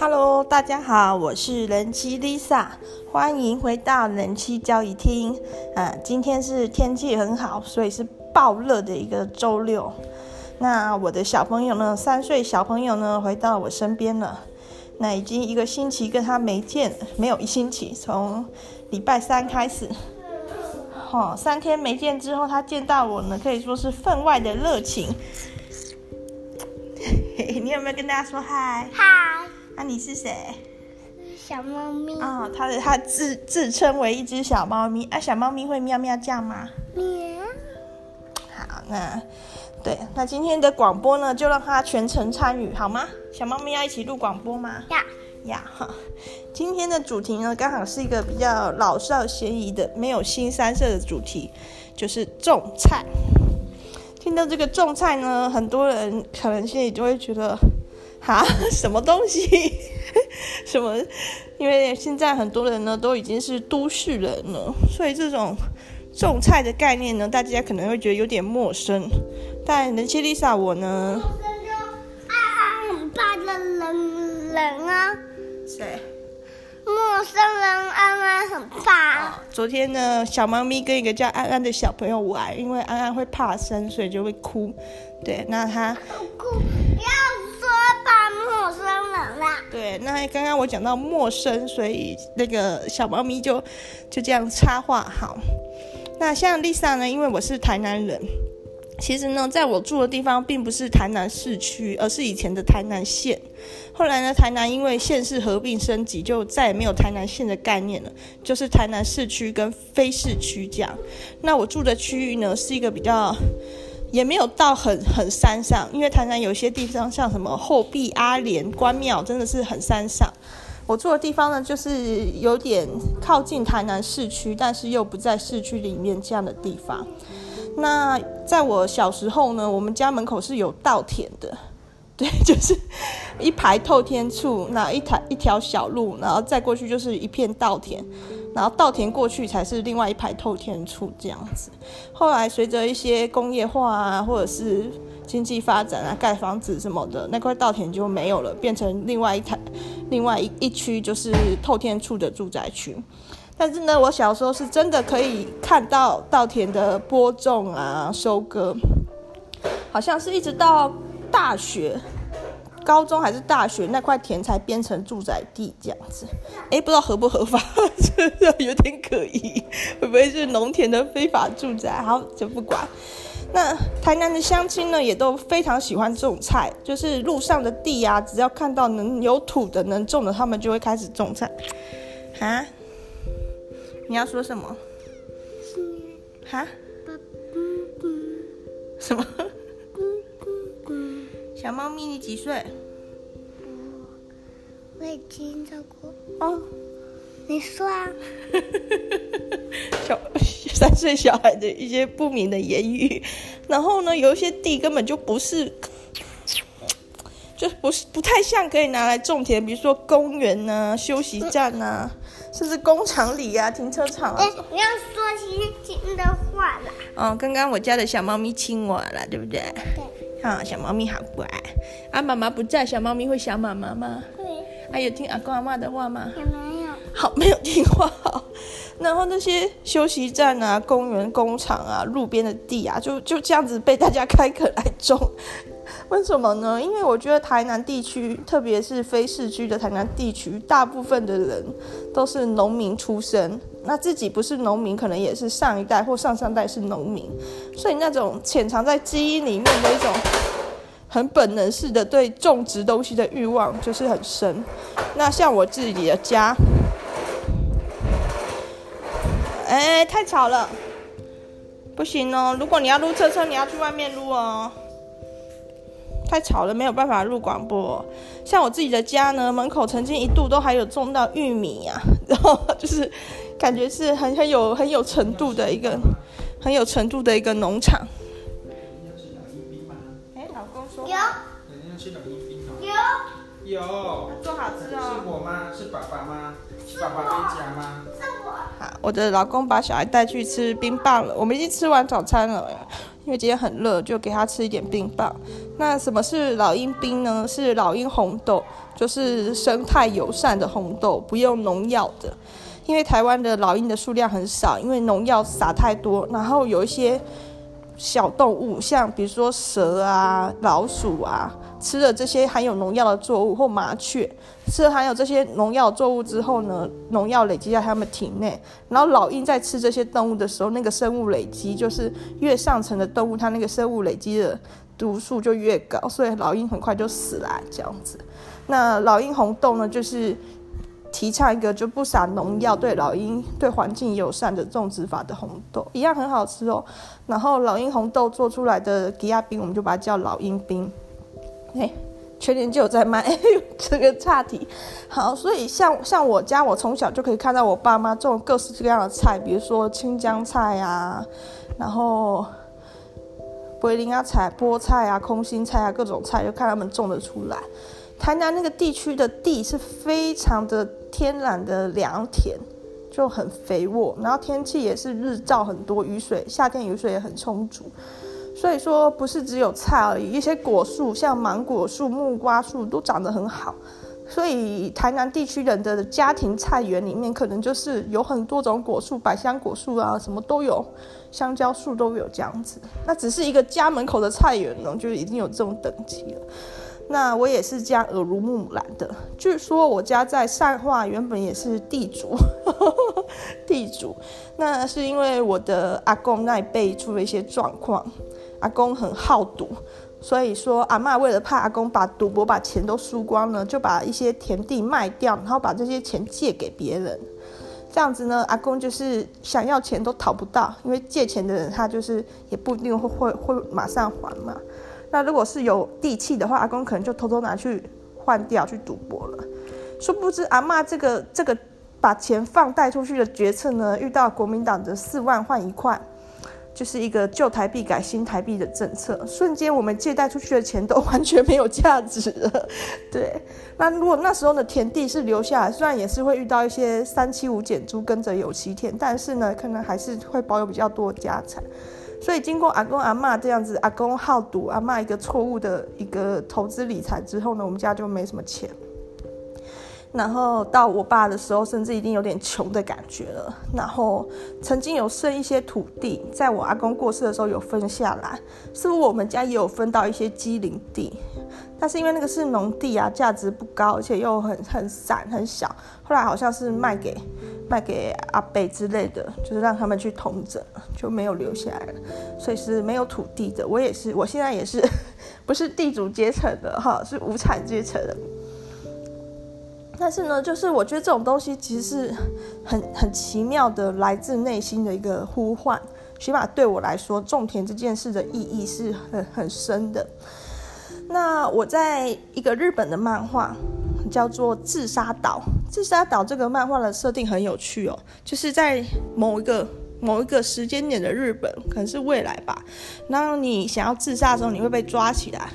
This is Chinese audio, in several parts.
Hello，大家好，我是人妻 Lisa，欢迎回到人妻交易厅。啊，今天是天气很好，所以是爆热的一个周六。那我的小朋友呢，三岁小朋友呢，回到我身边了。那已经一个星期跟他没见，没有一星期，从礼拜三开始，哦，三天没见之后，他见到我呢，可以说是分外的热情。你有没有跟大家说嗨？嗨。那、啊、你是谁？小猫咪。啊、哦，他的他自自称为一只小猫咪。啊，小猫咪会喵喵叫吗？喵。好，那对，那今天的广播呢，就让它全程参与，好吗？小猫咪要一起录广播吗？要。呀哈。今天的主题呢，刚好是一个比较老少咸宜的、没有新三色的主题，就是种菜。听到这个种菜呢，很多人可能心里就会觉得。哈，什么东西？什么？因为现在很多人呢都已经是都市人了，所以这种种菜的概念呢，大家可能会觉得有点陌生。但人妻 Lisa 我呢，陌生就安安很怕的人人啊。谁？陌生人安安很怕。哦，昨天呢，小猫咪跟一个叫安安的小朋友玩，因为安安会怕生，所以就会哭。对，那他哭。要说吧，陌生人啦对，那刚刚我讲到陌生，所以那个小猫咪就就这样插话。好，那像 Lisa 呢，因为我是台南人，其实呢，在我住的地方并不是台南市区，而是以前的台南县。后来呢，台南因为县市合并升级，就再也没有台南县的概念了，就是台南市区跟非市区这样。那我住的区域呢，是一个比较。也没有到很很山上，因为台南有些地方像什么后壁、阿莲、关庙，真的是很山上。我住的地方呢，就是有点靠近台南市区，但是又不在市区里面这样的地方。那在我小时候呢，我们家门口是有稻田的，对，就是一排透天厝，那一台一条小路，然后再过去就是一片稻田。然后稻田过去才是另外一排透天厝这样子。后来随着一些工业化啊，或者是经济发展啊，盖房子什么的，那块稻田就没有了，变成另外一台、另外一一区就是透天厝的住宅区。但是呢，我小时候是真的可以看到稻田的播种啊、收割，好像是一直到大学。高中还是大学那块田才变成住宅地这样子，哎，不知道合不合法，有点可疑，会不会是农田的非法住宅？好，就不管。那台南的乡亲呢，也都非常喜欢种菜，就是路上的地啊，只要看到能有土的、能种的，他们就会开始种菜。啊？你要说什么？哈？什么？小猫咪，你几岁？我已经照顾。哦，你说啊。小 三岁小孩的一些不明的言语，然后呢，有一些地根本就不是，就不是不太像可以拿来种田，比如说公园呐、啊、休息站呐、啊，甚至工厂里啊、停车场啊。你要说亲亲的话啦。哦，刚刚我家的小猫咪亲我了，对不对？对。啊、哦，小猫咪好乖。啊，妈妈不在，小猫咪会想妈妈吗？会。还、啊、有听阿公阿妈的话吗？也没有。好，没有听话。好，然后那些休息站啊、公园、工厂啊、路边的地啊，就就这样子被大家开垦来种。为什么呢？因为我觉得台南地区，特别是非市区的台南地区，大部分的人都是农民出身。那自己不是农民，可能也是上一代或上上代是农民，所以那种潜藏在基因里面的一种很本能式的对种植东西的欲望就是很深。那像我自己的家，哎，太吵了，不行哦！如果你要撸车车，你要去外面撸哦。太吵了，没有办法录广播。像我自己的家呢，门口曾经一度都还有种到玉米啊，然后就是感觉是很很有很有程度的一个很有程度的一个农场。哎，老公说有。有。有。做好吃哦。是我吗？是爸爸吗？是爸爸跟家吗？是我。好，我的老公把小孩带去吃冰棒了。我们已经吃完早餐了。因为今天很热，就给他吃一点冰棒。那什么是老鹰冰呢？是老鹰红豆，就是生态友善的红豆，不用农药的。因为台湾的老鹰的数量很少，因为农药撒太多，然后有一些小动物，像比如说蛇啊、老鼠啊，吃了这些含有农药的作物，或麻雀吃了含有这些农药作物之后呢，农药累积在它们体内，然后老鹰在吃这些动物的时候，那个生物累积就是越上层的动物，它那个生物累积的毒素就越高，所以老鹰很快就死了这样子。那老鹰红豆呢，就是。提倡一个就不撒农药、对老鹰、对环境友善的种植法的红豆，一样很好吃哦。然后老鹰红豆做出来的枝仔冰，我们就把它叫老鹰冰。哎，全年就有在卖。这个差题。好，所以像像我家，我从小就可以看到我爸妈种各式各样的菜，比如说青江菜啊，然后柏林啊菜、菠菜啊、空心菜啊，各种菜就看他们种的出来。台南那个地区的地是非常的天然的良田，就很肥沃，然后天气也是日照很多，雨水夏天雨水也很充足，所以说不是只有菜而已，一些果树像芒果树、木瓜树都长得很好，所以台南地区人的家庭菜园里面可能就是有很多种果树，百香果树啊什么都有，香蕉树都有这样子，那只是一个家门口的菜园呢，就已经有这种等级了。那我也是这样耳濡目染的。据说我家在善化原本也是地主，地主。那是因为我的阿公那一辈出了一些状况，阿公很好赌，所以说阿嬷为了怕阿公把赌博把钱都输光了，就把一些田地卖掉，然后把这些钱借给别人。这样子呢，阿公就是想要钱都讨不到，因为借钱的人他就是也不一定会会会马上还嘛。那如果是有地契的话，阿公可能就偷偷拿去换掉去赌博了。殊不知阿嬷这个这个把钱放贷出去的决策呢，遇到国民党的四万换一块，就是一个旧台币改新台币的政策，瞬间我们借贷出去的钱都完全没有价值了。对，那如果那时候的田地是留下来，虽然也是会遇到一些三七五减租跟着有其田，但是呢，可能还是会保有比较多家产。所以经过阿公阿嬷这样子，阿公好赌，阿嬷一个错误的一个投资理财之后呢，我们家就没什么钱。然后到我爸的时候，甚至已经有点穷的感觉了。然后曾经有剩一些土地，在我阿公过世的时候有分下来，是不是我们家也有分到一些机灵地？但是因为那个是农地啊，价值不高，而且又很很散很小，后来好像是卖给卖给阿伯之类的，就是让他们去统整，就没有留下来了。所以是没有土地的。我也是，我现在也是，不是地主阶层的哈，是无产阶层的。但是呢，就是我觉得这种东西其实是很很奇妙的，来自内心的一个呼唤。起码对我来说，种田这件事的意义是很很深的。那我在一个日本的漫画叫做《自杀岛》，《自杀岛》这个漫画的设定很有趣哦，就是在某一个某一个时间点的日本，可能是未来吧。然后你想要自杀的时候，你会被抓起来。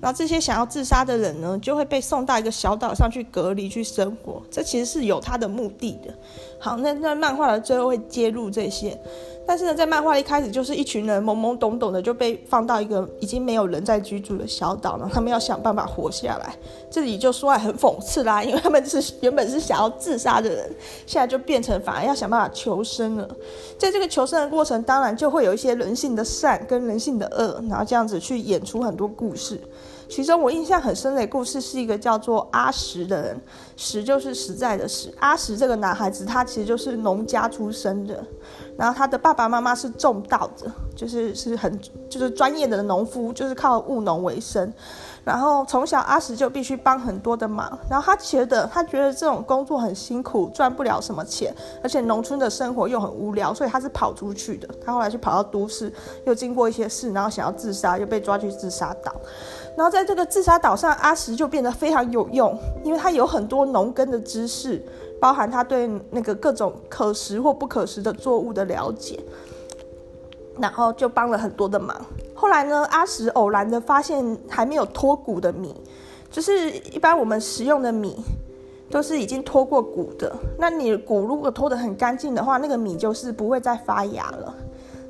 然后这些想要自杀的人呢，就会被送到一个小岛上去隔离去生活。这其实是有他的目的的。好，那那漫画的最后会揭露这些。但是呢，在漫画一开始就是一群人懵懵懂懂的就被放到一个已经没有人在居住的小岛了，他们要想办法活下来。这里就说来很讽刺啦，因为他们是原本是想要自杀的人，现在就变成反而要想办法求生了。在这个求生的过程，当然就会有一些人性的善跟人性的恶，然后这样子去演出很多故事。其中我印象很深的故事是一个叫做阿石的人，石就是实在的石。阿石这个男孩子，他其实就是农家出身的，然后他的爸爸妈妈是种稻的，就是是很就是专业的农夫，就是靠务农为生。然后从小阿石就必须帮很多的忙，然后他觉得他觉得这种工作很辛苦，赚不了什么钱，而且农村的生活又很无聊，所以他是跑出去的。他后来就跑到都市，又经过一些事，然后想要自杀，又被抓去自杀岛。然后在这个自杀岛上，阿石就变得非常有用，因为他有很多农耕的知识，包含他对那个各种可食或不可食的作物的了解，然后就帮了很多的忙。后来呢，阿石偶然的发现还没有脱谷的米，就是一般我们食用的米都是已经脱过谷的。那你谷如果脱得很干净的话，那个米就是不会再发芽了。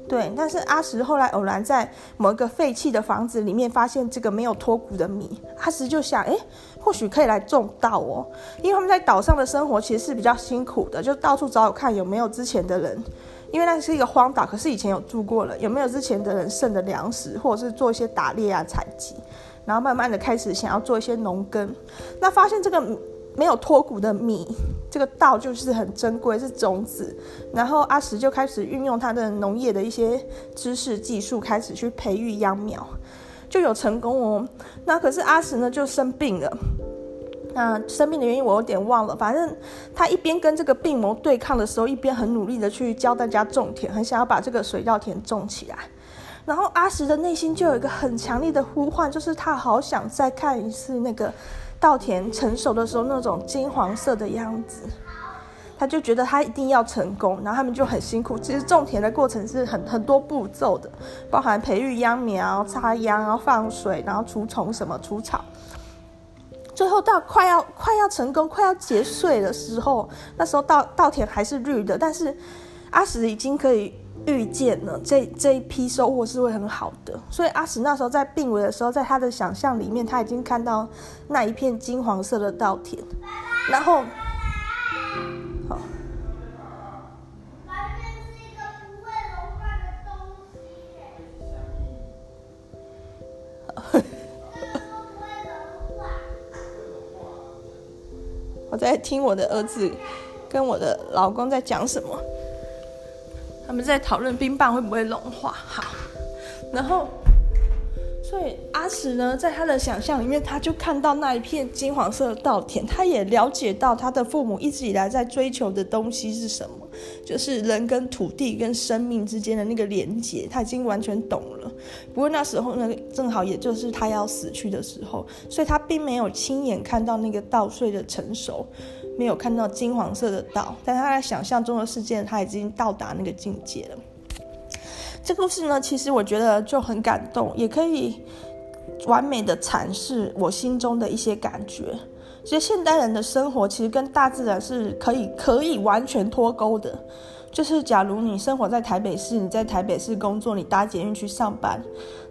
对，但是阿石后来偶然在某一个废弃的房子里面发现这个没有脱骨的米，阿石就想，哎，或许可以来种稻哦，因为他们在岛上的生活其实是比较辛苦的，就到处找找看有没有之前的人，因为那是一个荒岛，可是以前有住过了，有没有之前的人剩的粮食，或者是做一些打猎啊、采集，然后慢慢的开始想要做一些农耕，那发现这个。没有脱骨的米，这个稻就是很珍贵，是种子。然后阿石就开始运用他的农业的一些知识技术，开始去培育秧苗，就有成功哦。那可是阿石呢就生病了。那生病的原因我有点忘了，反正他一边跟这个病魔对抗的时候，一边很努力的去教大家种田，很想要把这个水稻田种起来。然后阿石的内心就有一个很强烈的呼唤，就是他好想再看一次那个。稻田成熟的时候，那种金黄色的样子，他就觉得他一定要成功，然后他们就很辛苦。其实种田的过程是很很多步骤的，包含培育秧苗、插秧，然后放水，然后除虫什么除草。最后到快要快要成功、快要结穗的时候，那时候稻稻田还是绿的，但是阿石已经可以。预见了这这一批收获是会很好的，所以阿史那时候在病危的时候，在他的想象里面，他已经看到那一片金黄色的稻田，然后，我在听我的儿子跟我的老公在讲什么。他们在讨论冰棒会不会融化。好，然后，所以阿石呢，在他的想象里面，他就看到那一片金黄色的稻田，他也了解到他的父母一直以来在追求的东西是什么，就是人跟土地跟生命之间的那个连结，他已经完全懂了。不过那时候呢，正好也就是他要死去的时候，所以他并没有亲眼看到那个稻穗的成熟。没有看到金黄色的稻，但他在想象中的世界，他已经到达那个境界了。这故事呢，其实我觉得就很感动，也可以完美的阐释我心中的一些感觉。其实现代人的生活，其实跟大自然是可以可以完全脱钩的。就是假如你生活在台北市，你在台北市工作，你搭捷运去上班，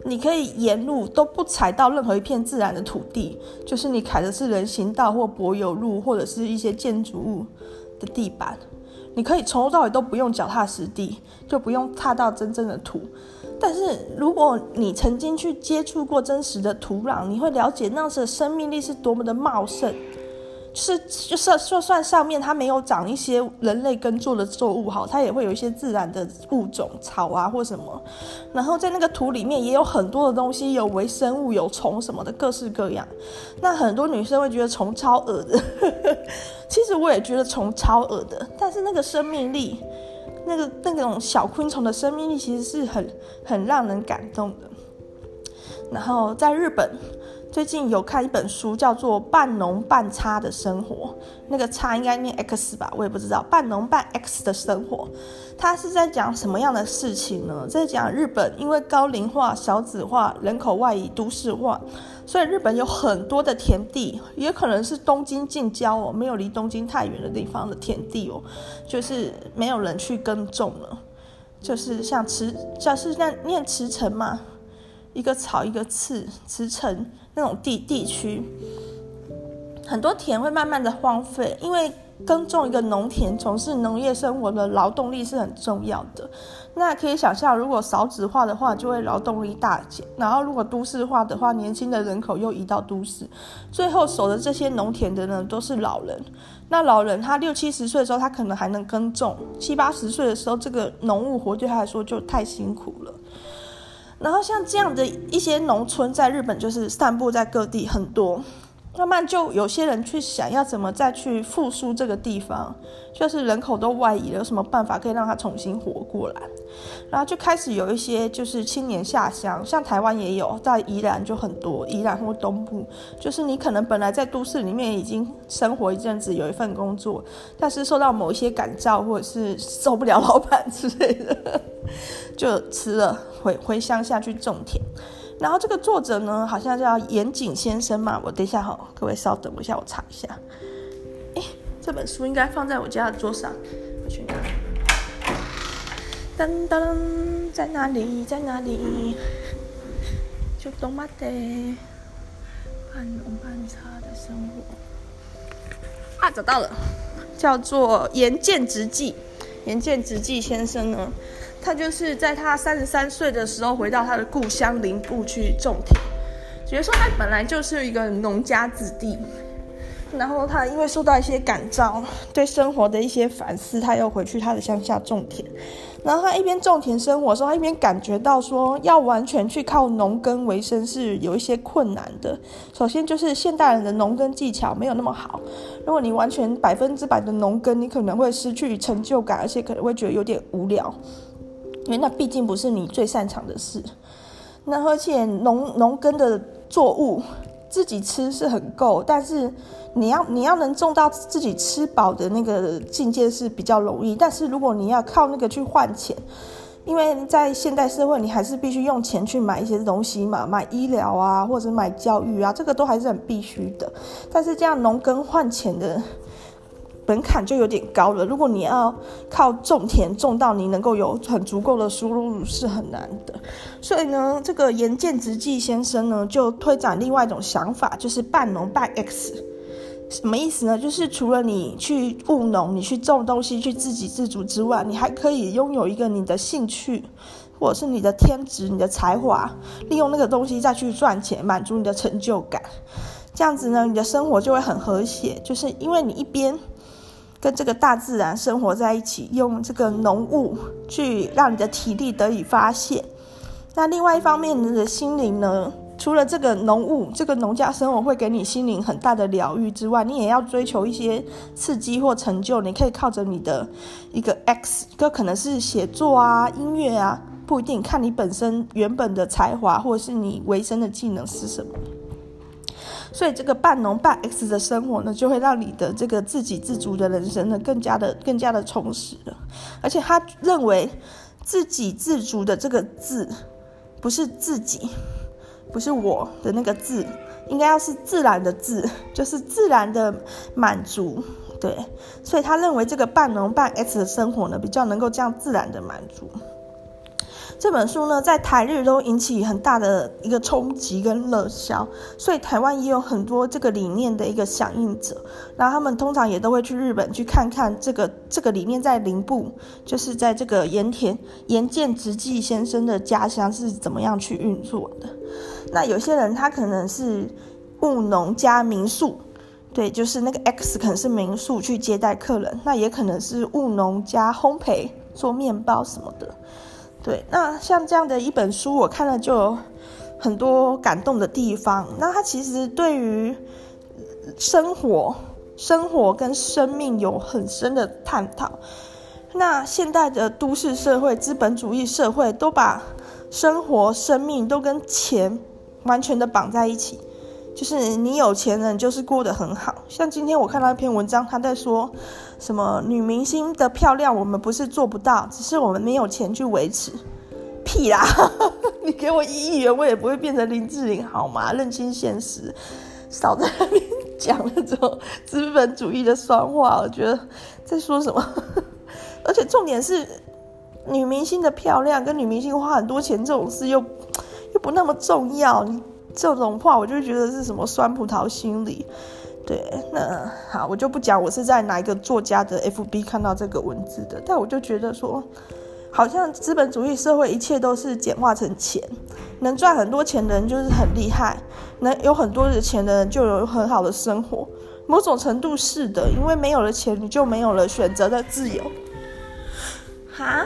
你可以沿路都不踩到任何一片自然的土地，就是你踩的是人行道或柏油路，或者是一些建筑物的地板，你可以从头到尾都不用脚踏实地，就不用踏到真正的土。但是如果你曾经去接触过真实的土壤，你会了解那时的生命力是多么的茂盛。是，就是就算上面它没有长一些人类耕作的作物，好，它也会有一些自然的物种，草啊或什么。然后在那个土里面也有很多的东西，有微生物，有虫什么的，各式各样。那很多女生会觉得虫超恶的，其实我也觉得虫超恶的。但是那个生命力，那个那种小昆虫的生命力，其实是很很让人感动的。然后在日本。最近有看一本书，叫做《半农半差的生活》，那个“差”应该念 X 吧，我也不知道。半农半 X 的生活，它是在讲什么样的事情呢？在讲日本因为高龄化、少子化、人口外移、都市化，所以日本有很多的田地，也可能是东京近郊哦，没有离东京太远的地方的田地哦，就是没有人去耕种了，就是像池，就是那念池城嘛，一个草一个次，池城。那种地地区，很多田会慢慢的荒废，因为耕种一个农田，从事农业生活的劳动力是很重要的。那可以想象，如果少子化的话，就会劳动力大减；然后如果都市化的话，年轻的人口又移到都市，最后守着这些农田的呢，都是老人。那老人他六七十岁的时候，他可能还能耕种；七八十岁的时候，这个农务活对他来说就太辛苦了。然后像这样的一些农村，在日本就是散布在各地很多，慢慢就有些人去想要怎么再去复苏这个地方，就是人口都外移了，有什么办法可以让它重新活过来？然后就开始有一些就是青年下乡，像台湾也有，在宜兰就很多，宜兰或东部，就是你可能本来在都市里面已经生活一阵子，有一份工作，但是受到某一些感召，或者是受不了老板之类的，就辞了。回回乡下去种田，然后这个作者呢，好像叫岩井先生嘛。我等一下哈，各位稍等我一下，我查一下。诶，这本书应该放在我家的桌上，我去拿。噔噔，在哪里？在哪里？就懂吗？的半农半茶的生活啊，找到了，叫做岩见直纪。岩见直纪先生呢，他就是在他三十三岁的时候回到他的故乡林部去种田。觉得说他本来就是一个农家子弟，然后他因为受到一些感召，对生活的一些反思，他又回去他的乡下种田。然后他一边种田生活的时候，他一边感觉到说，要完全去靠农耕为生是有一些困难的。首先就是现代人的农耕技巧没有那么好，如果你完全百分之百的农耕，你可能会失去成就感，而且可能会觉得有点无聊，因为那毕竟不是你最擅长的事。那而且农农耕的作物自己吃是很够，但是你要你要能种到自己吃饱的那个境界是比较容易。但是如果你要靠那个去换钱，因为在现代社会，你还是必须用钱去买一些东西嘛，买医疗啊，或者买教育啊，这个都还是很必须的。但是这样农耕换钱的。门槛就有点高了。如果你要靠种田种到你能够有很足够的收入是很难的。所以呢，这个岩见直纪先生呢就推展另外一种想法，就是半农半 X。什么意思呢？就是除了你去务农、你去种东西、去自给自足之外，你还可以拥有一个你的兴趣，或者是你的天职、你的才华，利用那个东西再去赚钱，满足你的成就感。这样子呢，你的生活就会很和谐，就是因为你一边。跟这个大自然生活在一起，用这个农务去让你的体力得以发泄。那另外一方面，你的心灵呢？除了这个农务、这个农家生活会给你心灵很大的疗愈之外，你也要追求一些刺激或成就。你可以靠着你的一个 X，这可能是写作啊、音乐啊，不一定，看你本身原本的才华，或者是你维生的技能是什么。所以这个半农半 X 的生活呢，就会让你的这个自给自足的人生呢，更加的更加的充实了。而且他认为，自给自足的这个字，不是自己，不是我的那个字，应该要是自然的自，就是自然的满足。对，所以他认为这个半农半 X 的生活呢，比较能够这样自然的满足。这本书呢，在台日都引起很大的一个冲击跟热销，所以台湾也有很多这个理念的一个响应者。然后他们通常也都会去日本去看看这个这个理念在林部，就是在这个盐田盐见直纪先生的家乡是怎么样去运作的。那有些人他可能是务农加民宿，对，就是那个 X 可能是民宿去接待客人，那也可能是务农加烘焙做面包什么的。对，那像这样的一本书，我看了就很多感动的地方。那它其实对于生活、生活跟生命有很深的探讨。那现代的都市社会、资本主义社会，都把生活、生命都跟钱完全的绑在一起。就是你有钱人就是过得很好，像今天我看到一篇文章，他在说什么女明星的漂亮，我们不是做不到，只是我们没有钱去维持。屁啦！你给我一亿元，我也不会变成林志玲，好吗？认清现实，少在那边讲那种资本主义的酸话，我觉得在说什么？而且重点是，女明星的漂亮跟女明星花很多钱这种事又又不那么重要。你这种话我就觉得是什么酸葡萄心理，对，那好，我就不讲我是在哪一个作家的 FB 看到这个文字的，但我就觉得说，好像资本主义社会一切都是简化成钱，能赚很多钱的人就是很厉害，能有很多的钱的人就有很好的生活，某种程度是的，因为没有了钱，你就没有了选择的自由。哈？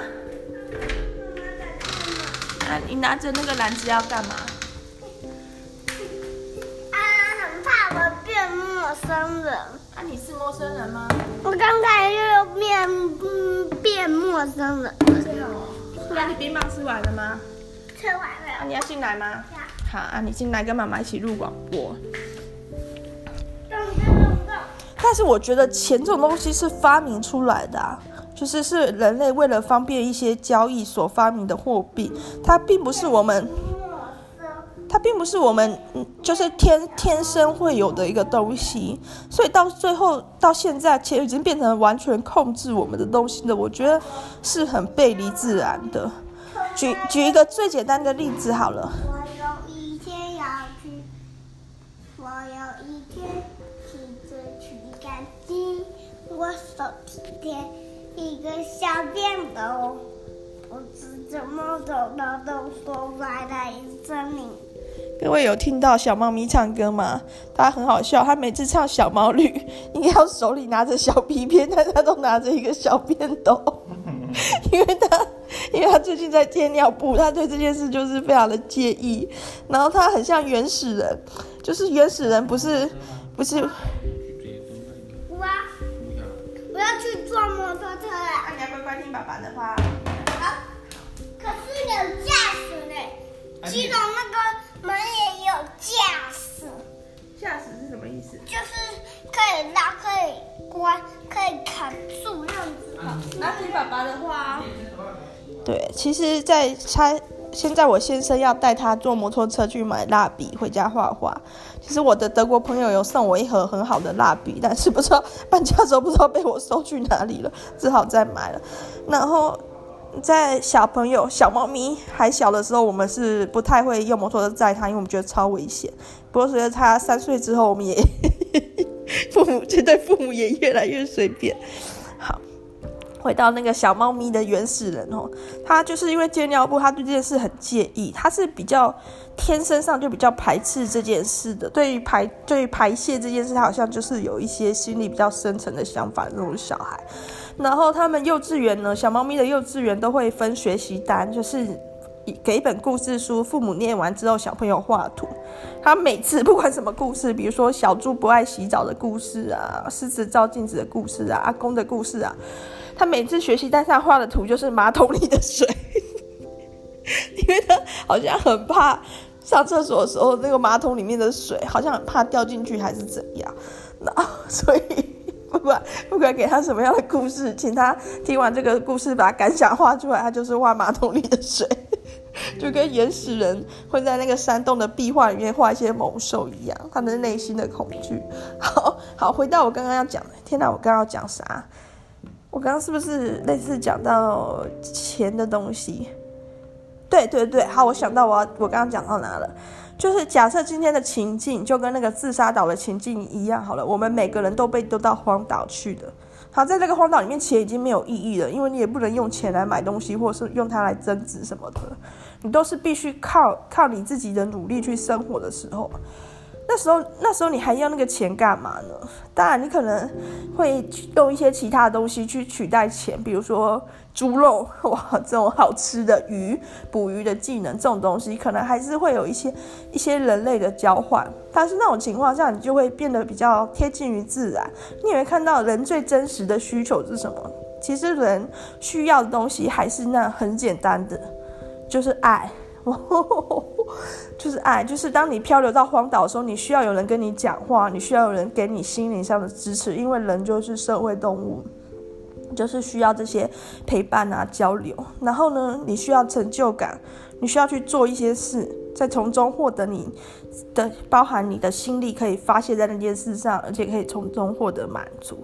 那你拿着那个篮子要干嘛？陌生人，啊，你是陌生人吗？我刚才又变变陌生人。这样哦。那你冰棒吃完了吗？吃完了。啊，你要进来吗？好啊，你进来跟妈妈一起录广播。但是我觉得钱这种东西是发明出来的啊，就是是人类为了方便一些交易所发明的货币，它并不是我们。它并不是我们就是天天生会有的一个东西，所以到最后到现在，钱已经变成完全控制我们的东西的，我觉得是很背离自然的。举举一个最简单的例子好了。我有一天要去，我有一天骑着去赶集，我手提着一个小便斗，不知怎么走到都说来了一森林。各位有听到小猫咪唱歌吗？它很好笑，它每次唱小毛驴，应该要手里拿着小皮鞭，但它都拿着一个小便斗，因为它。因为他最近在戒尿布，它对这件事就是非常的介意。然后它很像原始人，就是原始人不是不是。我我要去坐摩托车了。那你要乖乖听爸爸的话。好。可是有驾驶呢，其中那个门也有驾驶。驾驶是什么意思？就是可以拉，可以关，可以砍树这样子。那听爸爸的话。对，其实，在他现在，我先生要带他坐摩托车去买蜡笔回家画画。其实我的德国朋友有送我一盒很好的蜡笔，但是不知道搬家的时候不知道被我收去哪里了，只好再买了。然后在小朋友小猫咪还小的时候，我们是不太会用摩托车载它，因为我们觉得超危险。不过随着他三岁之后，我们也 父母这对父母也越来越随便。好。回到那个小猫咪的原始人哦，他就是因为戒尿布，他对这件事很介意，他是比较天生上就比较排斥这件事的。对于排对于排泄这件事，他好像就是有一些心里比较深层的想法这种小孩。然后他们幼稚园呢，小猫咪的幼稚园都会分学习单，就是给一本故事书，父母念完之后，小朋友画图。他每次不管什么故事，比如说小猪不爱洗澡的故事啊，狮子照镜子的故事啊，阿公的故事啊。他每次学习单上画的图就是马桶里的水，因为他好像很怕上厕所的时候那个马桶里面的水好像很怕掉进去还是怎样，然后所以不管不管给他什么样的故事，请他听完这个故事把他感想画出来，他就是画马桶里的水，就跟原始人会在那个山洞的壁画里面画一些猛兽一样，他的内心的恐惧。好好，回到我刚刚要讲的，天哪，我刚刚要讲啥？我刚刚是不是类似讲到钱的东西？对对对，好，我想到我要我刚刚讲到哪了？就是假设今天的情境就跟那个自杀岛的情境一样好了，我们每个人都被丢到荒岛去的。好，在这个荒岛里面，钱已经没有意义了，因为你也不能用钱来买东西，或者是用它来增值什么的，你都是必须靠靠你自己的努力去生活的时候。那时候，那时候你还要那个钱干嘛呢？当然，你可能会用一些其他的东西去取代钱，比如说猪肉，哇，这种好吃的鱼、捕鱼的技能，这种东西可能还是会有一些一些人类的交换。但是那种情况下，你就会变得比较贴近于自然。你也会看到人最真实的需求是什么？其实人需要的东西还是那很简单的，就是爱。就是爱，就是当你漂流到荒岛的时候，你需要有人跟你讲话，你需要有人给你心灵上的支持，因为人就是社会动物，就是需要这些陪伴啊、交流。然后呢，你需要成就感，你需要去做一些事，再从中获得你的，包含你的心力可以发泄在那件事上，而且可以从中获得满足。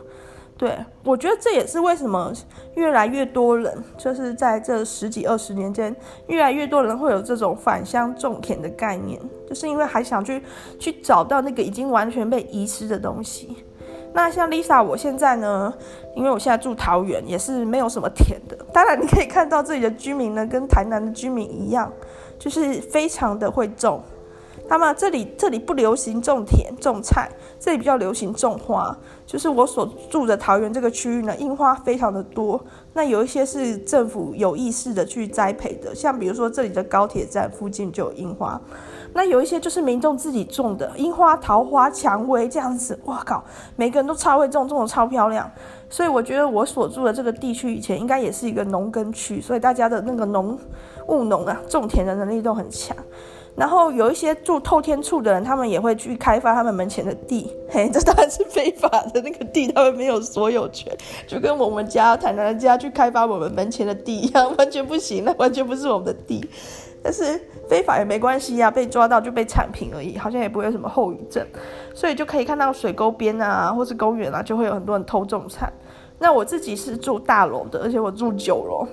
对，我觉得这也是为什么越来越多人，就是在这十几二十年间，越来越多人会有这种返乡种田的概念，就是因为还想去去找到那个已经完全被遗失的东西。那像 Lisa，我现在呢，因为我现在住桃园，也是没有什么田的。当然，你可以看到这里的居民呢，跟台南的居民一样，就是非常的会种。那么这里这里不流行种田种菜，这里比较流行种花。就是我所住的桃园这个区域呢，樱花非常的多。那有一些是政府有意识的去栽培的，像比如说这里的高铁站附近就有樱花。那有一些就是民众自己种的樱花、桃花、蔷薇这样子。哇靠，每个人都超会种，种的超漂亮。所以我觉得我所住的这个地区以前应该也是一个农耕区，所以大家的那个农务农啊，种田的能力都很强。然后有一些住透天厝的人，他们也会去开发他们门前的地，嘿，这当然是非法的那个地，他们没有所有权，就跟我们家台南家去开发我们门前的地 一样，完全不行，那完全不是我们的地。但是非法也没关系呀、被抓到就被铲平而已，好像也不会有什么后遗症。所以就可以看到水沟边啊，或是公园啊，就会有很多人偷种菜。那我自己是住大楼的，而且我住九楼，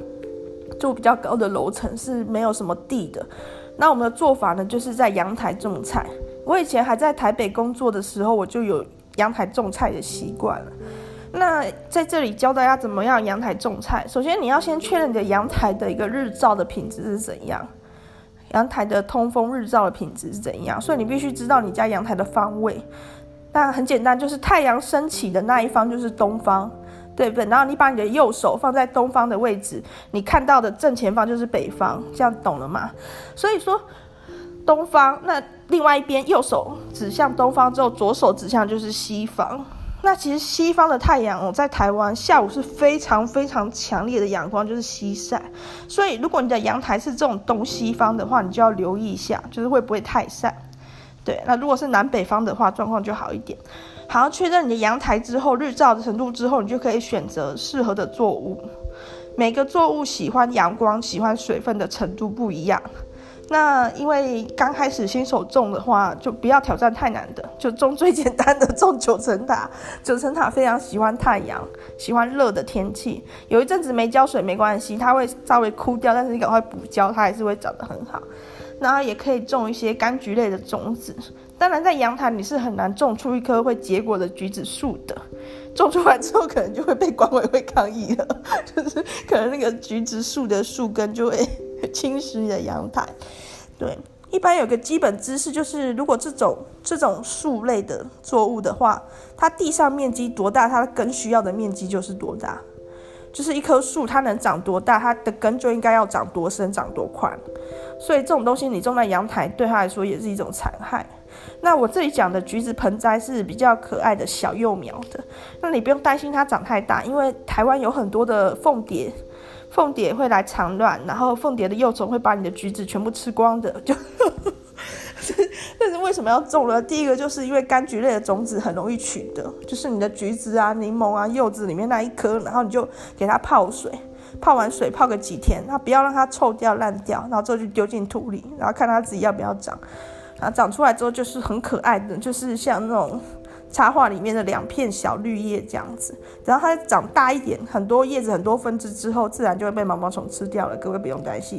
住比较高的楼层，是没有什么地的。那我们的做法呢，就是在阳台种菜。我以前还在台北工作的时候，我就有阳台种菜的习惯了。那在这里教大家怎么样阳台种菜。首先，你要先确认你的阳台的一个日照的品质是怎样，阳台的通风日照的品质是怎样。所以你必须知道你家阳台的方位。那很简单，就是太阳升起的那一方就是东方，对不对？然后你把你的右手放在东方的位置，你看到的正前方就是北方，这样懂了吗？所以说，东方，那另外一边右手指向东方之后，左手指向就是西方。那其实西方的太阳哦，在台湾下午是非常非常强烈的阳光，就是西晒。所以如果你的阳台是这种东西方的话，你就要留意一下，就是会不会太晒。对，那如果是南北方的话，状况就好一点。好，确认你的阳台之后，日照的程度之后，你就可以选择适合的作物。每个作物喜欢阳光、喜欢水分的程度不一样。那因为刚开始新手种的话，就不要挑战太难的，就种最简单的，种九层塔。九层塔非常喜欢太阳，喜欢热的天气。有一阵子没浇水没关系，它会稍微枯掉，但是你赶快补浇，它还是会长得很好。然后也可以种一些柑橘类的种子。当然，在阳台你是很难种出一棵会结果的橘子树的。种出来之后，可能就会被管委会抗议了，就是可能那个橘子树的树根就会。侵蚀你的阳台，对，一般有个基本知识就是，如果这种这种树类的作物的话，它地上面积多大，它的根需要的面积就是多大，就是一棵树它能长多大，它的根就应该要长多深、长多宽。所以这种东西你种在阳台，对它来说也是一种残害。那我这里讲的橘子盆栽是比较可爱的小幼苗的，那你不用担心它长太大，因为台湾有很多的凤蝶。凤蝶会来产卵，然后凤蝶的幼虫会把你的橘子全部吃光的。就，但是为什么要种呢？第一个就是因为柑橘类的种子很容易取得，就是你的橘子啊、柠檬啊、柚子里面那一颗，然后你就给它泡水，泡完水泡个几天，那不要让它臭掉烂掉，然后之后就丢进土里，然后看它自己要不要长，然后长出来之后就是很可爱的，就是像那种。插画里面的两片小绿叶这样子，然后它长大一点，很多叶子、很多分支之后，自然就会被毛毛虫吃掉了。各位不用担心。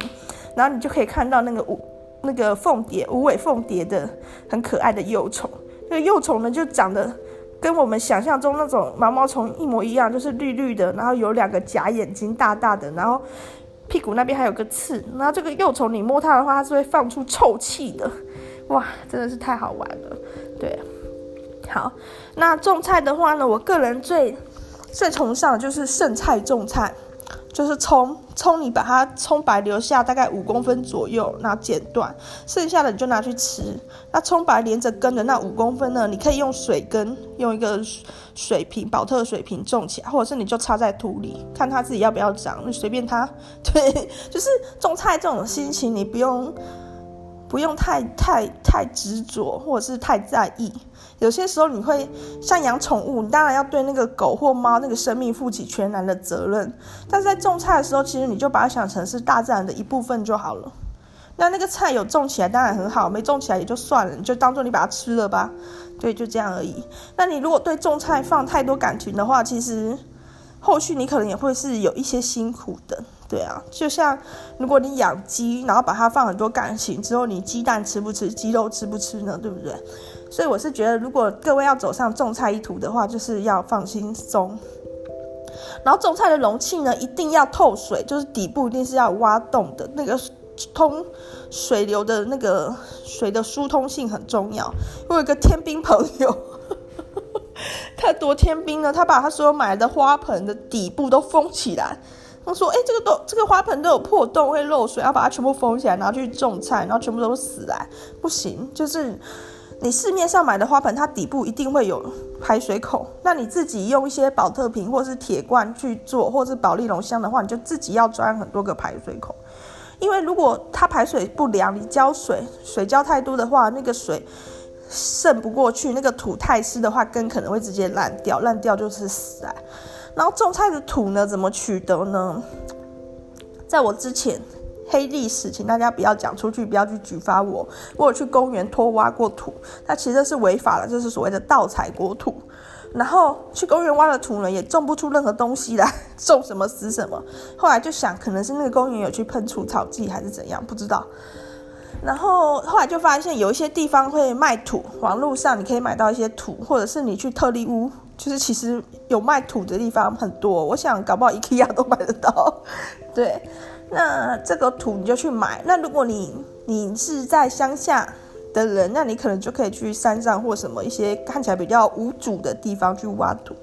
然后你就可以看到那个无那个凤蝶、无尾凤蝶的很可爱的幼虫。那个幼虫呢，就长得跟我们想象中那种毛毛虫一模一样，就是绿绿的，然后有两个假眼睛，大大的，然后屁股那边还有个刺。然后这个幼虫你摸它的话，它是会放出臭气的。哇，真的是太好玩了，对。好，那种菜的话呢，我个人最最崇尚的就是剩菜种菜，就是葱葱，你把它葱白留下大概五公分左右，然后剪断，剩下的你就拿去吃。那葱白连着根的那五公分呢，你可以用水根，用一个水瓶，宝特水瓶种起来，或者是你就插在土里，看它自己要不要长，你随便它。对，就是种菜这种心情，你不用。不用太太太执着，或者是太在意。有些时候你会像养宠物，你当然要对那个狗或猫那个生命负起全然的责任。但是在种菜的时候，其实你就把它想成是大自然的一部分就好了。那那个菜有种起来当然很好，没种起来也就算了，你就当做你把它吃了吧。对，就这样而已。那你如果对种菜放太多感情的话，其实后续你可能也会是有一些辛苦的。对啊，就像如果你养鸡，然后把它放很多感情之后，你鸡蛋吃不吃，鸡肉吃不吃呢？对不对？所以我是觉得，如果各位要走上种菜一途的话，就是要放轻松。然后种菜的容器呢，一定要透水，就是底部一定是要挖洞的，那个通水流的那个水的疏通性很重要。我有一个天兵朋友，他多天兵呢，他把他所有买的花盆的底部都封起来。他说：“哎、欸，这个都这个花盆都有破洞，会漏水，要把它全部封起来，然后去种菜，然后全部都死来，不行。就是你市面上买的花盆，它底部一定会有排水口。那你自己用一些保特瓶或是铁罐去做，或是保丽龙箱的话，你就自己要钻很多个排水口。因为如果它排水不良，你浇水水浇太多的话，那个水渗不过去，那个土太湿的话，根可能会直接烂掉，烂掉就是死啊。”然后种菜的土呢，怎么取得呢？在我之前黑历史，请大家不要讲出去，不要去举发我。我有去公园拖挖过土，那其实是违法的，就是所谓的盗采国土。然后去公园挖的土呢，也种不出任何东西来，种什么死什么。后来就想，可能是那个公园有去喷除草剂还是怎样，不知道。然后后来就发现有一些地方会卖土，网络上你可以买到一些土，或者是你去特例屋，就是其实有卖土的地方很多。我想搞不好 IKEA 都买得到。对，那这个土你就去买。那如果你你是在乡下的人，那你可能就可以去山上或什么一些看起来比较无主的地方去挖土。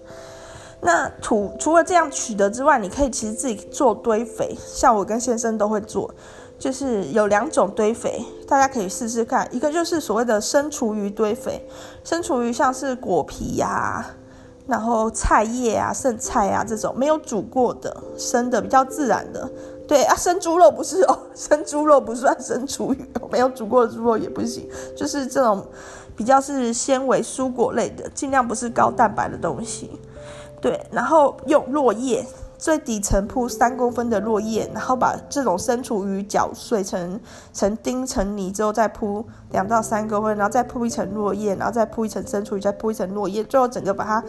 那土除了这样取得之外，你可以其实自己做堆肥，像我跟先生都会做，就是有两种堆肥，大家可以试试看。一个就是所谓的生厨余堆肥，生厨余像是果皮呀、然后菜叶啊、剩菜啊这种没有煮过的生的比较自然的。对啊，生猪肉不是哦，生猪肉不算生厨余，没有煮过的猪肉也不行。就是这种比较是纤维蔬果类的，尽量不是高蛋白的东西。对，然后用落叶，最底层铺三公分的落叶，然后把这种生厨余搅碎成成丁成泥之后，再铺两到三公分，然后再铺一层落叶，然后再铺一层生厨余，再铺一层落叶，最后整个把它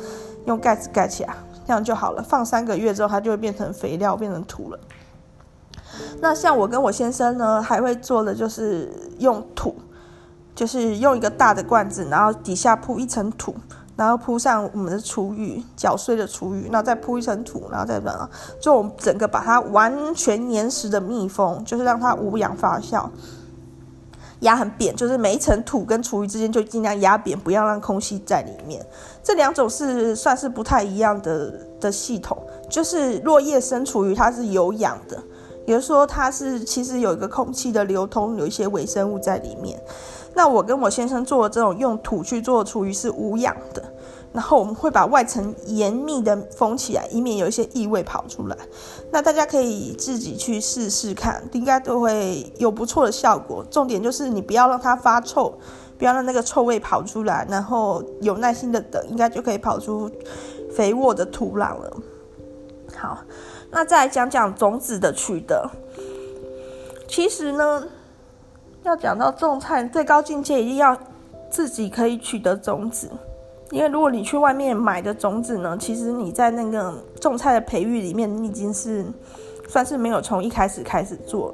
用盖子盖起来，这样就好了。放三个月之后，它就会变成肥料，变成土了。那像我跟我先生呢，还会做的就是用土，就是用一个大的罐子，然后底下铺一层土，然后铺上我们的厨余，搅碎的厨余，然后再铺一层土，然后再这样，就我们整个把它完全粘实的密封，就是让它无氧发酵，压很扁，就是每一层土跟厨余之间就尽量压扁，不要让空气在里面。这两种是算是不太一样的的系统，就是落叶生厨余，它是有氧的。比如说，它是其实有一个空气的流通，有一些微生物在里面。那我跟我先生做的这种用土去做厨余是无氧的，然后我们会把外层严密的封起来，以免有一些异味跑出来。那大家可以自己去试试看，应该都会有不错的效果。重点就是你不要让它发臭，不要让那个臭味跑出来，然后有耐心的等，应该就可以跑出肥沃的土壤了。好。那再来讲讲种子的取得。其实呢，要讲到种菜最高境界，一定要自己可以取得种子。因为如果你去外面买的种子呢，其实你在那个种菜的培育里面，你已经是算是没有从一开始开始做。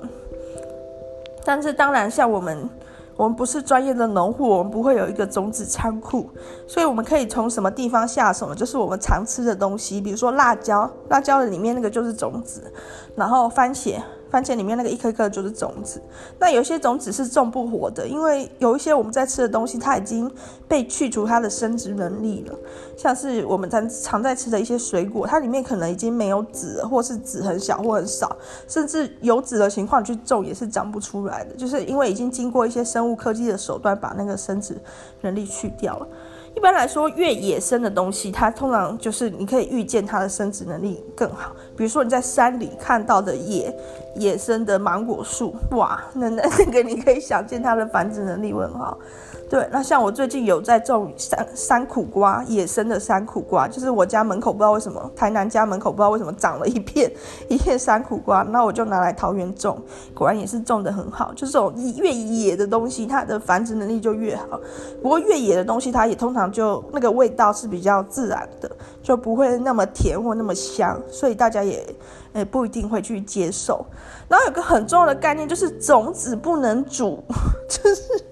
但是当然，像我们。我们不是专业的农户，我们不会有一个种子仓库，所以我们可以从什么地方下手呢？就是我们常吃的东西，比如说辣椒，辣椒的里面那个就是种子，然后番茄。番茄里面那个一颗颗就是种子，那有些种子是种不活的，因为有一些我们在吃的东西，它已经被去除它的生殖能力了。像是我们常常在吃的一些水果，它里面可能已经没有籽，或是籽很小或很少，甚至有籽的情况去种也是长不出来的，就是因为已经经过一些生物科技的手段，把那个生殖能力去掉了。一般来说，越野生的东西，它通常就是你可以预见它的生殖能力更好。比如说你在山里看到的野野生的芒果树，哇，那那那个你可以想见它的繁殖能力会很好。对，那像我最近有在种山山苦瓜，野生的山苦瓜，就是我家门口不知道为什么，台南家门口不知道为什么长了一片一片山苦瓜，那我就拿来桃园种，果然也是种的很好。就这种越野的东西，它的繁殖能力就越好。不过越野的东西，它也通常就那个味道是比较自然的，就不会那么甜或那么香，所以大家也诶不一定会去接受。然后有个很重要的概念就是种子不能煮，就是。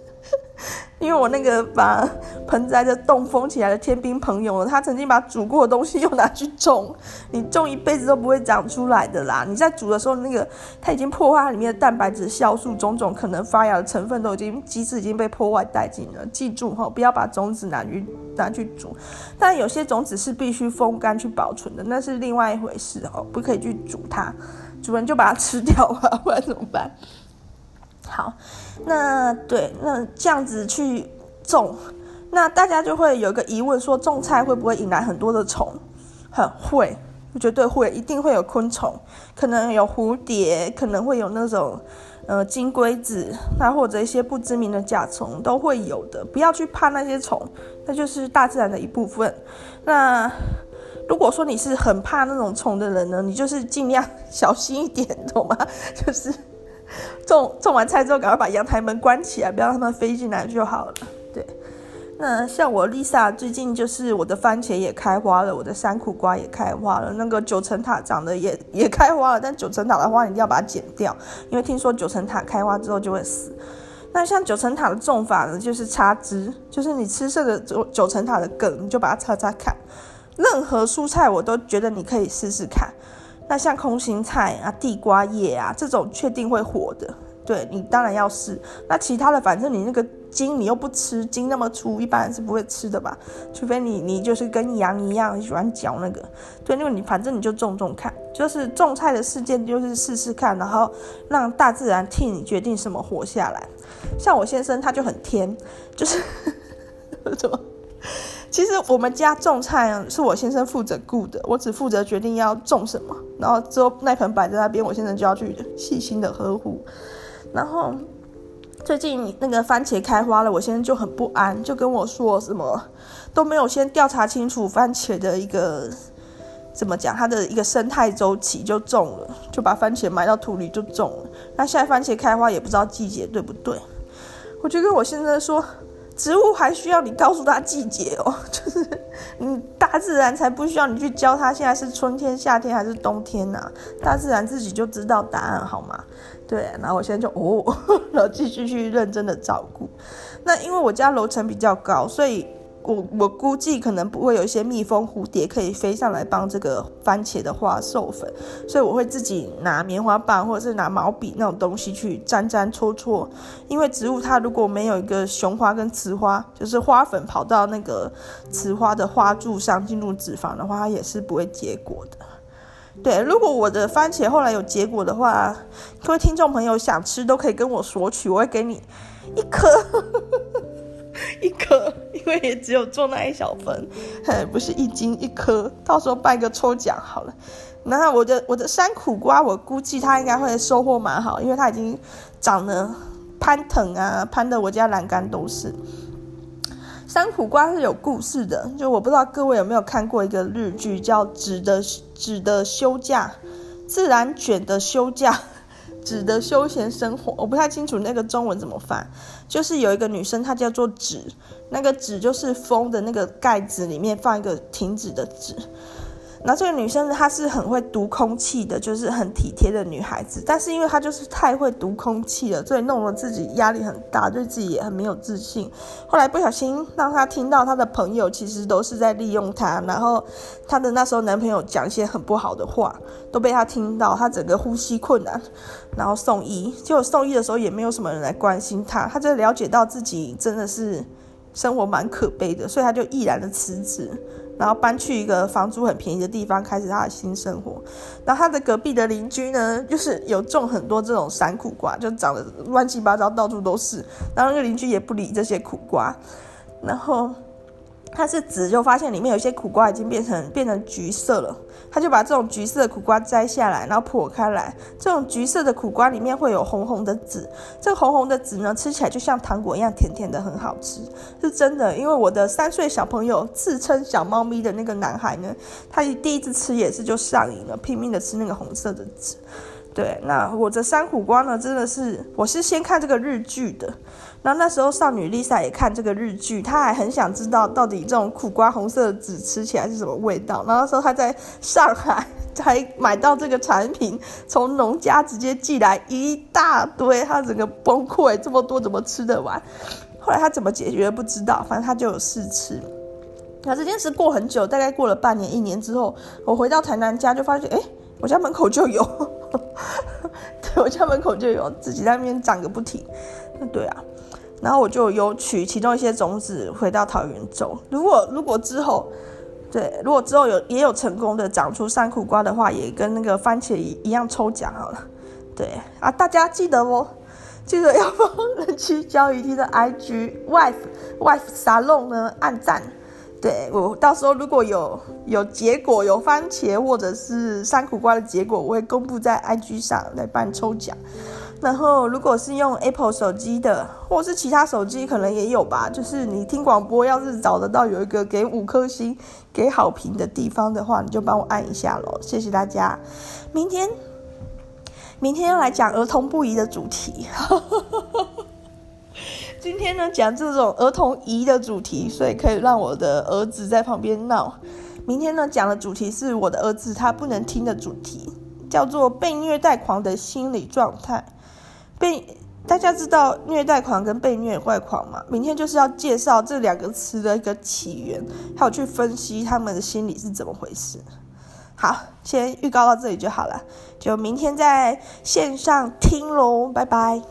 因为我那个把盆栽的洞封起来的天兵朋友，他曾经把煮过的东西又拿去种，你种一辈子都不会长出来的啦。你在煮的时候，那个它已经破坏它里面的蛋白质、酵素、种种可能发芽的成分都已经机制已经被破坏殆尽了。记住哈，不要把种子拿去拿去煮。但有些种子是必须风干去保存的，那是另外一回事哦，不可以去煮它，主人就把它吃掉了，不然怎么办？好，那对，那这样子去种，那大家就会有一个疑问，说种菜会不会引来很多的虫？很会，绝对会，一定会有昆虫，可能有蝴蝶，可能会有那种呃金龟子，那或者一些不知名的甲虫都会有的，不要去怕那些虫，那就是大自然的一部分。那如果说你是很怕那种虫的人呢，你就是尽量 小心一点，懂吗？就是。种种完菜之后，赶快把阳台门关起来，不要让它们飞进来就好了。对，那像我 Lisa 最近就是我的番茄也开花了，我的山苦瓜也开花了，那个九层塔长得也也开花了，但九层塔的花一定要把它剪掉，因为听说九层塔开花之后就会死。那像九层塔的种法呢，就是插枝，就是你吃剩的九九层塔的梗，你就把它插插看。任何蔬菜我都觉得你可以试试看。那像空心菜啊、地瓜叶啊这种，确定会火的。对，你当然要试。那其他的，反正你那个茎你又不吃，茎那么粗，一般人是不会吃的吧？除非你你就是跟羊一样喜欢嚼那个。对，那个你反正你就种种看，就是种菜的事件就是试试看，然后让大自然替你决定什么活下来。像我先生他就很天，就是 怎么？其实我们家种菜，是我先生负责顾的，我只负责决定要种什么，然后之后那盆摆在那边，我先生就要去细心的呵护。然后最近那个番茄开花了，我现在就很不安，就跟我说什么都没有先调查清楚番茄的一个怎么讲，它的一个生态周期就种了，就把番茄埋到土里就种了。那现在番茄开花也不知道季节对不对，我就跟我先生说，植物还需要你告诉它季节哦，就是嗯，大自然才不需要你去教它现在是春天、夏天还是冬天呐、啊，大自然自己就知道答案好吗？对，然后我现在就哦，然后继续去认真的照顾。那因为我家楼层比较高，所以我我估计可能不会有一些蜜蜂、蝴蝶可以飞上来帮这个番茄的花授粉，所以我会自己拿棉花棒或者是拿毛笔那种东西去沾沾搓搓。因为植物它如果没有一个雄花跟雌花，就是花粉跑到那个雌花的花柱上进入脂肪的话，它也是不会结果的。对，如果我的番茄后来有结果的话，各位听众朋友想吃都可以跟我索取，我会给你一颗，一颗，因为也只有做那一小份，不是一斤一颗，到时候办个抽奖好了。然后我的我的山苦瓜，我估计它应该会收获蛮好，因为它已经长得攀藤啊，攀得我家栏杆都是。山苦瓜是有故事的，就我不知道各位有没有看过一个日剧，叫《纸的纸的休假》，自然卷的休假，纸的休闲生活，我不太清楚那个中文怎么翻。就是有一个女生，她叫做纸，那个纸就是风的那个盖子里面放一个停止的纸。那这个女生她是很会读空气的，就是很体贴的女孩子。但是因为她就是太会读空气了，所以弄得自己压力很大，对自己也很没有自信。后来不小心让她听到她的朋友其实都是在利用她，然后她的那时候男朋友讲一些很不好的话，都被她听到，她整个呼吸困难，然后送医。结果送医的时候也没有什么人来关心她，她就了解到自己真的是生活蛮可悲的，所以她就毅然的辞职。然后搬去一个房租很便宜的地方，开始他的新生活。然后他的隔壁的邻居呢，就是有种很多这种山苦瓜，就长得乱七八糟，到处都是。然后那个邻居也不理这些苦瓜，然后。它是籽，就发现里面有些苦瓜已经变成变成橘色了，他就把这种橘色的苦瓜摘下来，然后剖开来，这种橘色的苦瓜里面会有红红的籽，这红红的籽呢，吃起来就像糖果一样甜甜的，很好吃，是真的。因为我的三岁小朋友自称小猫咪的那个男孩呢，他第一次吃也是就上瘾了，拼命的吃那个红色的籽。对，那我的山苦瓜呢，真的是我是先看这个日剧的。然后那时候少女 Lisa 也看这个日剧，她还很想知道到底这种苦瓜红色的籽吃起来是什么味道。然后那时候她在上海才买到这个产品，从农家直接寄来一大堆，她整个崩溃，这么多怎么吃得完？后来她怎么解决不知道，反正她就有试吃。那这件事过很久，大概过了半年一年之后，我回到台南家就发现，哎，我家门口就有，对，我家门口就有，自己在那边长个不停。那对啊。然后我就有取其中一些种子回到桃园种。如果如果之后，对，如果之后有也有成功的长出山苦瓜的话，也跟那个番茄一一样抽奖好了。对啊，大家记得哦，记得要帮人气交易厅的 IG wife wife salon 呢按赞。对，我到时候如果有有结果，有番茄或者是山苦瓜的结果，我会公布在 IG 上来办抽奖。然后，如果是用 Apple 手机的，或是其他手机，可能也有吧。就是你听广播，要是找得到有一个给五颗星、给好评的地方的话，你就帮我按一下喽。谢谢大家。明天明天要来讲儿童不宜的主题。今天呢，讲这种儿童宜的主题，所以可以让我的儿子在旁边闹。明天呢，讲的主题是我的儿子他不能听的主题，叫做被虐待狂的心理状态。被大家知道虐待狂跟被虐待狂嘛？明天就是要介绍这两个词的一个起源，还有去分析他们的心理是怎么回事。好，先预告到这里就好了，就明天在线上听喽，拜拜。